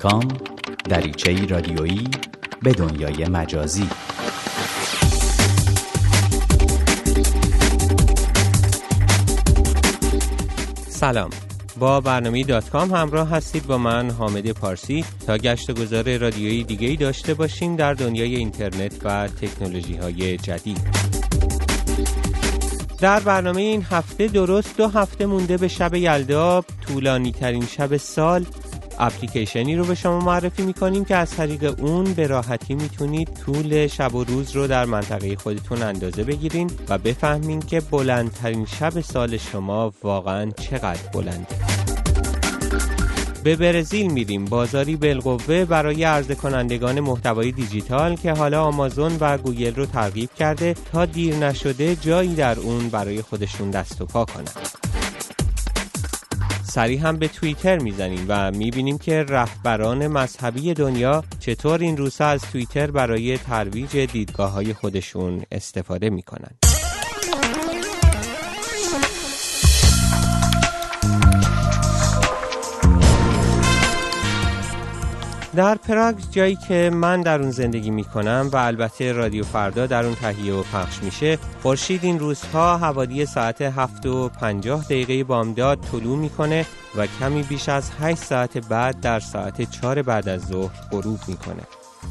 کام دریچه رادیویی به دنیای مجازی. سلام. با برنامه دات کام همراه هستید با من حامد پارسی. تا گشت گذار رادیویی دیگه ای داشته باشیم در دنیای اینترنت و تکنولوژی های جدید. در برنامه این هفته درست دو هفته مونده به شب یلدا طولانی ترین شب سال اپلیکیشنی رو به شما معرفی می‌کنیم که از طریق اون به راحتی می‌تونید طول شب و روز رو در منطقه خودتون اندازه بگیرین و بفهمین که بلندترین شب سال شما واقعا چقدر بلنده به برزیل میریم بازاری بالقوه برای عرضه کنندگان محتوای دیجیتال که حالا آمازون و گوگل رو ترغیب کرده تا دیر نشده جایی در اون برای خودشون دست و پا کنند. سریع هم به توییتر می‌زنیم و می‌بینیم که رهبران مذهبی دنیا چطور این روزها از توییتر برای ترویج دیدگاه های خودشون استفاده می‌کنند. در پراگ جایی که من در اون زندگی می کنم و البته رادیو فردا در اون تهیه و پخش میشه خورشید این روزها حوالی ساعت 7 و 50 دقیقه بامداد طلوع می‌کنه و کمی بیش از 8 ساعت بعد در ساعت 4 بعد از ظهر غروب می‌کنه.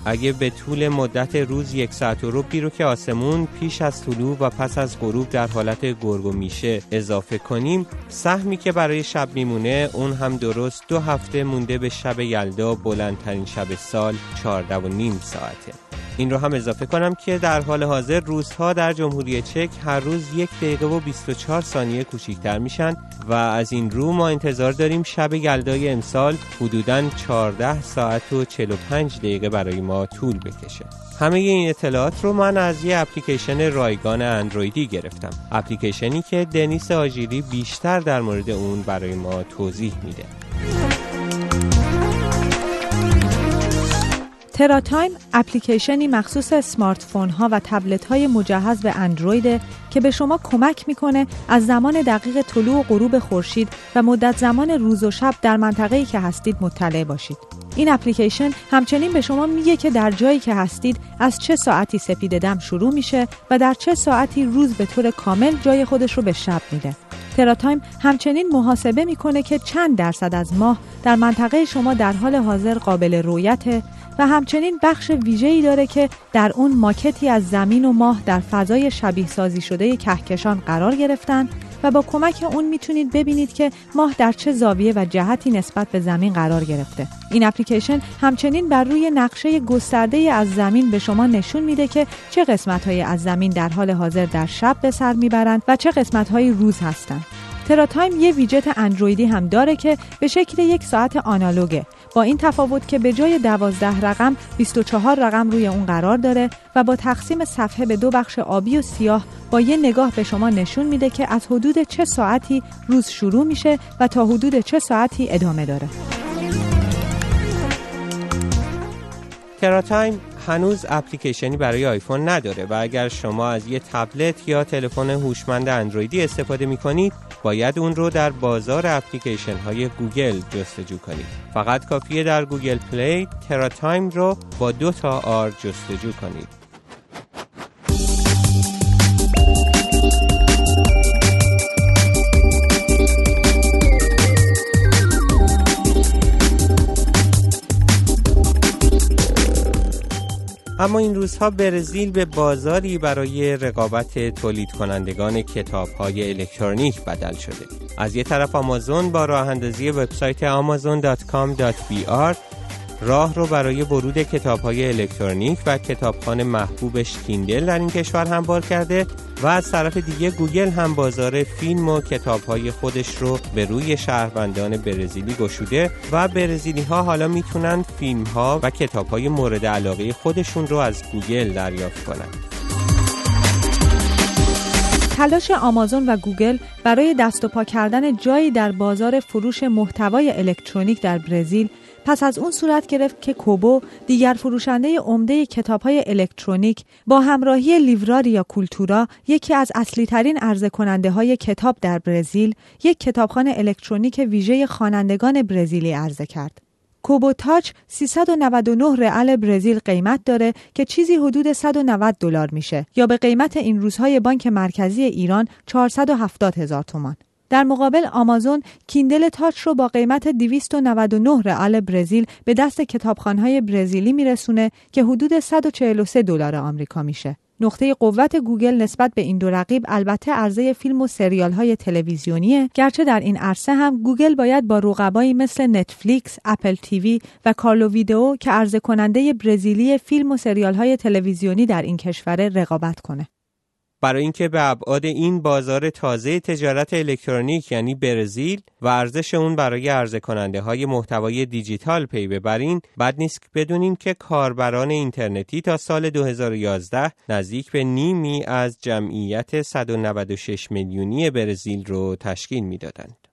اگه به طول مدت روز یک ساعت و ربی رو که آسمون پیش از طلوع و پس از غروب در حالت گرگ میشه اضافه کنیم سهمی که برای شب میمونه اون هم درست دو هفته مونده به شب یلدا بلندترین شب سال چارده و نیم ساعته. این رو هم اضافه کنم که در حال حاضر روزها در جمهوری چک هر روز یک دقیقه و 24 ثانیه کوچیکتر میشن و از این رو ما انتظار داریم شب یلدای امسال حدوداً 14 ساعت و 45 دقیقه برای ما طول بکشه. همه این اطلاعات رو من از یه اپلیکیشن رایگان اندرویدی گرفتم. اپلیکیشنی که دنیس آژیری بیشتر در مورد اون برای ما توضیح میده. TerraTime اپلیکیشنی مخصوص smartphone ها و تبلت های مجهز به اندروید که به شما کمک می‌کنه از زمان دقیق طلوع و غروب خورشید و مدت زمان روز و شب در منطقه‌ای که هستید مطلع باشید. این اپلیکیشن همچنین به شما میگه که در جایی که هستید از چه ساعتی سپید دم شروع میشه و در چه ساعتی روز به طور کامل جای خودش رو به شب میده. TerraTime همچنین محاسبه می‌کنه که چند درصد از ماه در منطقه شما در حال حاضر قابل رویت و همچنین بخش ویژه‌ای داره که در اون ماکتی از زمین و ماه در فضای شبیه سازی شده کهکشان قرار گرفتن و با کمک اون می‌تونید ببینید که ماه در چه زاویه و جهتی نسبت به زمین قرار گرفته. این اپلیکیشن همچنین بر روی نقشه گسترده از زمین به شما نشون میده که چه قسمت از زمین در حال حاضر در شب به سر می‌برند و چه قسمت روز هستند. TerraTime یه ویجت اندرویدی هم داره که به شکل یک ساعت آنالوگه با این تفاوت که به جای 12 رقم 24 رقم روی اون قرار داره و با تقسیم صفحه به دو بخش آبی و سیاه با یه نگاه به شما نشون میده که از حدود چه ساعتی روز شروع میشه و تا حدود چه ساعتی ادامه داره. TerraTime هنوز اپلیکیشنی برای آیفون نداره و اگر شما از یه تبلت یا تلفن هوشمند اندرویدی استفاده می کنید باید اون رو در بازار اپلیکیشن های گوگل جستجو کنید. فقط کافیه در گوگل پلی TerraTime رو با دو تا R جستجو کنید. اما این روزها برزیل به بازاری برای رقابت تولید کنندگان کتاب های الکترونیک بدل شده. از یه طرف آمازون با راه اندازی وبسایت amazon.com.br راه رو برای ورود کتاب های الکترونیک و کتابخوان محبوبش کیندل در این کشور هموار کرده و از طرف دیگه گوگل هم بازار فیلم و کتاب های خودش رو به روی شهروندان برزیلی گشوده و برزیلی ها حالا می‌تونن فیلم ها و کتاب های مورد علاقه خودشون رو از گوگل دریافت کنند. تلاش آمازون و گوگل برای دست و پا کردن جایی در بازار فروش محتوای الکترونیک در برزیل پس از اون صورت گرفت که کوبو دیگر فروشنده عمده کتاب های الکترونیک با همراهی Livraria Cultura یکی از اصلی ترین عرضه کننده های کتاب در برزیل یک کتابخوان الکترونیک ویژه خوانندگان برزیلی عرضه کرد. Kobo Touch 399 رئال برزیل قیمت داره که چیزی حدود 190 دلار میشه یا به قیمت این روزهای بانک مرکزی ایران 470 هزار تومان. در مقابل آمازون Kindle Touch رو با قیمت 299 رئال برزیل به دست کتابخوان‌های برزیلی میرسونه که حدود 143 دلار آمریکا میشه. نقطه قوت گوگل نسبت به این دو رقیب البته عرضه فیلم و سریال های تلویزیونیه گرچه در این عرصه هم گوگل باید با رقبایی مثل نتفلیکس، Apple TV و Claro Video که عرضه کننده برزیلی فیلم و سریال های تلویزیونی در این کشور رقابت کنه. برای اینکه به ابعاد این بازار تازه تجارت الکترونیک یعنی برزیل و ارزش اون برای عرضه کننده های محتوای دیجیتال پی ببرین بد نیست بدونیم که کاربران اینترنتی تا سال 2011 نزدیک به نیمی از جمعیت 196 میلیونی برزیل رو تشکیل می‌دادند.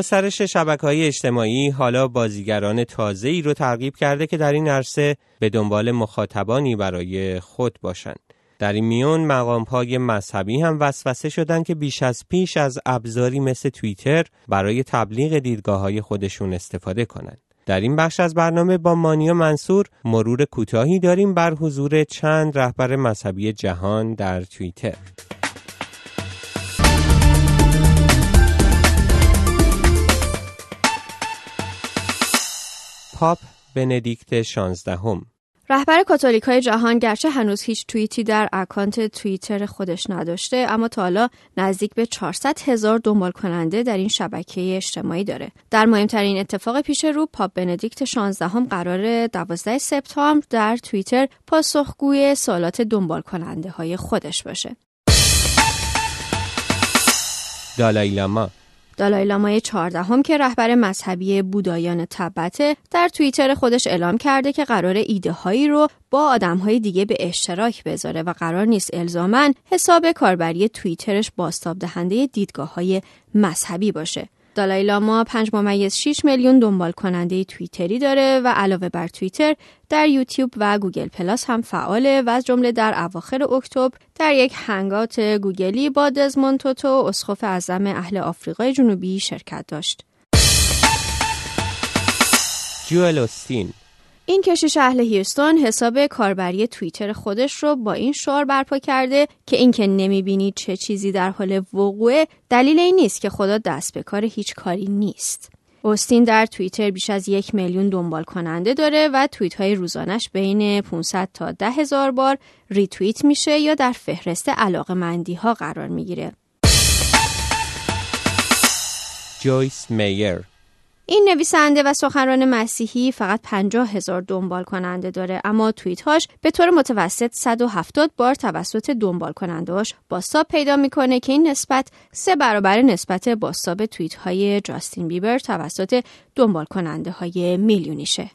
گسترش شبکه های اجتماعی حالا بازیگران تازه ای رو ترغیب کرده که در این عرصه به دنبال مخاطبانی برای خود باشند. در این میون مقام های مذهبی هم وسوسه شدند که بیش از پیش از ابزاری مثل توییتر برای تبلیغ دیدگاه های خودشون استفاده کنند. در این بخش از برنامه با مانیا منصور مرور کوتاهی داریم بر حضور چند رهبر مذهبی جهان در توییتر. پاپ بندیکت 16 هم. رهبر کاتولیک های جهان گرچه هنوز هیچ توییتی در اکانت توییتر خودش نداشته اما تا حالا نزدیک به 400 هزار دنبال کننده در این شبکه اجتماعی داره. در مهمترین اتفاق پیش رو پاپ بندیکت 16 هم قرار 12 سپتامبر در توییتر پاسخگوی سوالات دنبال کننده های خودش باشه. دالای لاما دالای لامای چهاردهم که رهبر مذهبی بوداییان تبته در توییتر خودش اعلام کرده که قراره ایده هایی رو با آدم های دیگه به اشتراک بذاره و قرار نیست الزاما حساب کاربری توییترش بازتاب دهنده دیدگاه های مذهبی باشه. دالای لاما 5 ممیز 6 میلیون دنبال کننده توییتری داره و علاوه بر توییتر در یوتیوب و گوگل پلاس هم فعاله و از جمله در اواخر اکتبر در یک Hangout گوگلی با دزموند توتو اعظم اهل آفریقای جنوبی شرکت داشت. جوئل این کشیش اهل هیوستون حساب کاربری توییتر خودش رو با این شعار برپا کرده که اینکه نمی‌بینید چه چیزی در حال وقوعه دلیل این نیست که خدا دست به کار هیچ کاری نیست. اوستین در توییتر بیش از یک میلیون دنبال کننده داره و توییت های روزانش بین 500 تا ده هزار بار ریتویت میشه یا در فهرست علاقه مندی ها قرار می‌گیره. جویس میر این نویسنده و سخنران مسیحی فقط 50 هزار دنبال کننده داره اما توییت هاش به طور متوسط 170 بار توسط دنبال کننده هاش باستاب پیدا می‌کنه که این نسبت سه برابر نسبت باستاب توییت های جاستین بیبر توسط دنبال کننده های میلیونیشه.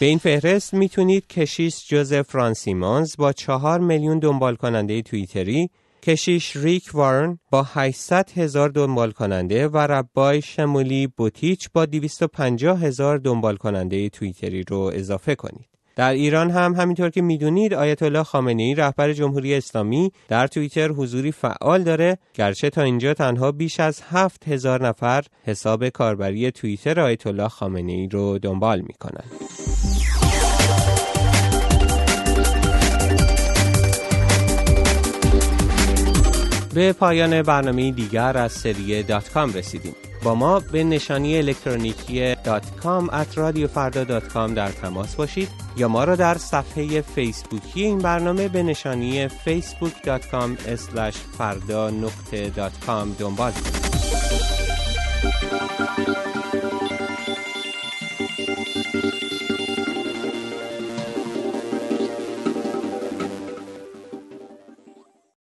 به این فهرست می‌تونید کشیش جوزف فرانسیمانز با چهار میلیون دنبال کننده توییتری کشیش ریک وارن با 800 هزار دنبال کننده و ربای شمولی بوتیچ با 250 هزار دنبال کننده توییتری رو اضافه کنید. در ایران هم همینطور که می‌دونید آیت الله خامنه ای رهبر جمهوری اسلامی در توییتر حضوری فعال داره گرچه تا اینجا تنها بیش از هفت هزار نفر حساب کاربری توییتر آیت الله خامنه ای رو دنبال می‌کنن. به پایان برنامه دیگر از سری دات کام رسیدیم. با ما به نشانی الکترونیکی دات کام at در تماس باشید یا ما را در صفحه فیسبوکی این برنامه به نشانی facebook.com فردا نقطه دات کام دنبال کنید.